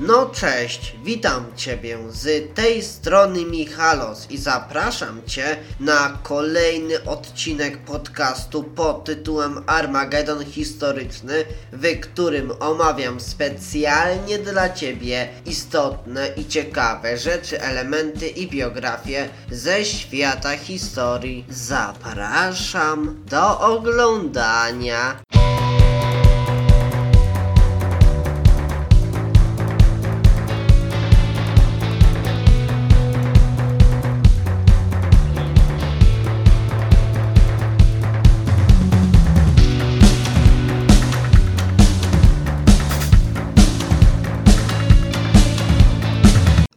No cześć, witam Ciebie z tej strony Michalos i zapraszam Cię na kolejny odcinek podcastu pod tytułem Armagedon Historyczny, w którym omawiam specjalnie dla Ciebie istotne i ciekawe rzeczy, elementy i biografie ze świata historii. Zapraszam do oglądania.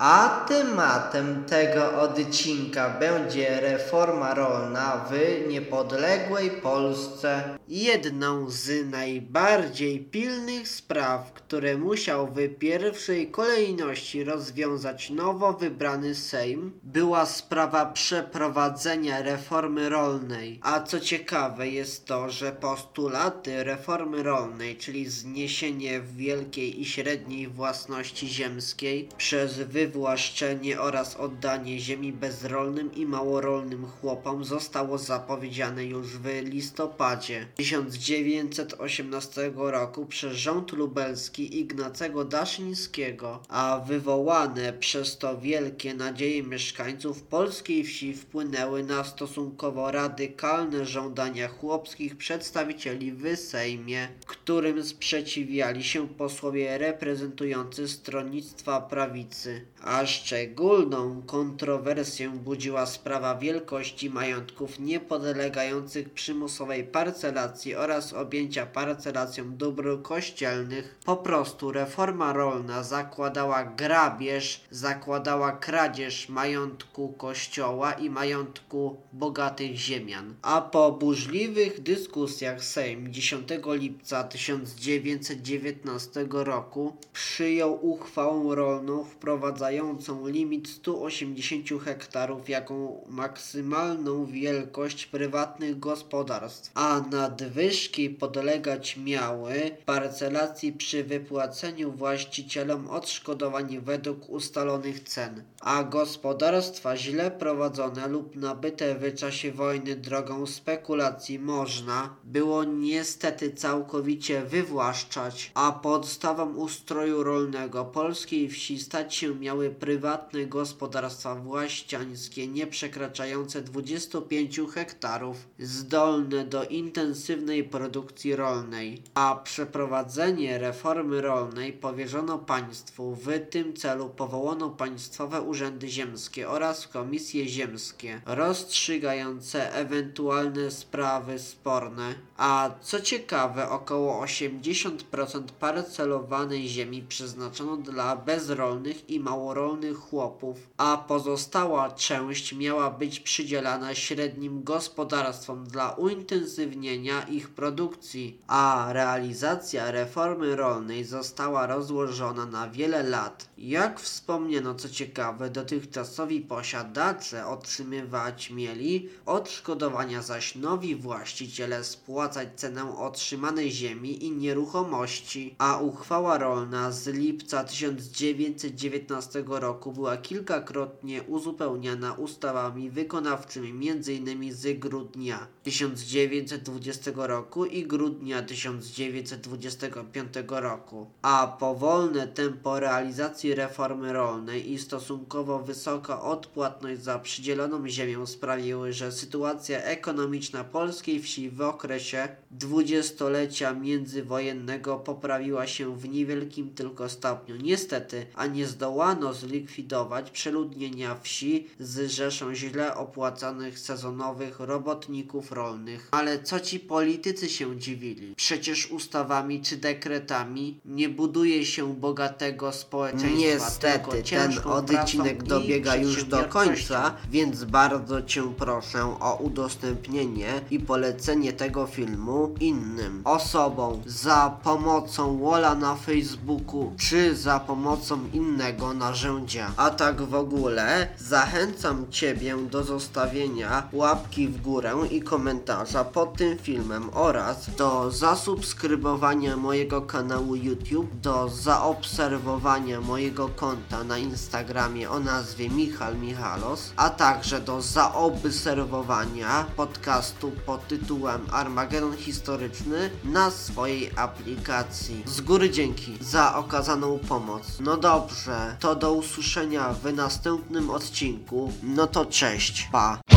A tematem tego odcinka będzie reforma rolna w niepodległej Polsce. Jedną z najbardziej pilnych spraw, które musiał w pierwszej kolejności rozwiązać nowo wybrany Sejm, była sprawa przeprowadzenia reformy rolnej. A co ciekawe jest to, że postulaty reformy rolnej, czyli zniesienie wielkiej i średniej własności ziemskiej przez wywłaszczenie oraz oddanie ziemi bezrolnym i małorolnym chłopom zostało zapowiedziane już w listopadzie 1918 roku przez rząd lubelski Ignacego Daszyńskiego, a wywołane przez to wielkie nadzieje mieszkańców polskiej wsi wpłynęły na stosunkowo radykalne żądania chłopskich przedstawicieli w Sejmie, którym sprzeciwiali się posłowie reprezentujący stronnictwa prawicy a szczególną kontrowersję budziła sprawa wielkości majątków niepodlegających przymusowej parcelacji oraz objęcia parcelacją dóbr kościelnych. Po prostu reforma rolna zakładała grabież, zakładała kradzież majątku kościoła i majątku bogatych ziemian. A po burzliwych dyskusjach Sejm 10 lipca 1919 roku przyjął uchwałę rolną wprowadzającą wprowadzającą limit 180 hektarów jako maksymalną wielkość prywatnych gospodarstw, a nadwyżki podlegać miały parcelacji przy wypłaceniu właścicielom odszkodowań według ustalonych cen, a gospodarstwa źle prowadzone lub nabyte w czasie wojny drogą spekulacji można było niestety całkowicie wywłaszczać, a podstawą ustroju rolnego polskiej wsi stać się miały miały prywatne gospodarstwa właściańskie nie przekraczające 25 hektarów, zdolne do intensywnej produkcji rolnej, a przeprowadzenie reformy rolnej powierzono państwu. W tym celu powołano państwowe urzędy ziemskie oraz komisje ziemskie, rozstrzygające ewentualne sprawy sporne, a co ciekawe około 80% parcelowanej ziemi przeznaczono dla bezrolnych i mało rolnych chłopów, a pozostała część miała być przydzielana średnim gospodarstwom dla uintensywnienia ich produkcji, a realizacja reformy rolnej została rozłożona na wiele lat. Jak wspomniano, co ciekawe, dotychczasowi posiadacze otrzymywać mieli odszkodowania, zaś nowi właściciele spłacać cenę otrzymanej ziemi i nieruchomości, a uchwała rolna z lipca 1919 roku była kilkakrotnie uzupełniana ustawami wykonawczymi m.in. z grudnia 1920 roku i grudnia 1925 roku, a powolne tempo realizacji reformy rolnej i stosunkowo wysoka odpłatność za przydzieloną ziemię sprawiły, że sytuacja ekonomiczna polskiej wsi w okresie dwudziestolecia międzywojennego poprawiła się w niewielkim tylko stopniu. Niestety, a nie zdołano zlikwidować przeludnienia wsi z rzeszą źle opłacanych sezonowych robotników rolnych. Ale co ci politycy się dziwili? Przecież ustawami czy dekretami nie buduje się bogatego społeczeństwa. Niestety, ten odcinek dobiega już do końca, więc bardzo Cię proszę o udostępnienie i polecenie tego filmu innym osobom za pomocą Wola na Facebooku czy za pomocą innego na narzędzia. A tak w ogóle zachęcam Ciebie do zostawienia łapki w górę i komentarza pod tym filmem oraz do zasubskrybowania mojego kanału YouTube, do zaobserwowania mojego konta na Instagramie o nazwie Michal Michalos, a także do zaobserwowania podcastu pod tytułem Armagedon Historyczny na swojej aplikacji. Z góry dzięki za okazaną pomoc. No dobrze, to do usłyszenia w następnym odcinku. No to cześć, pa.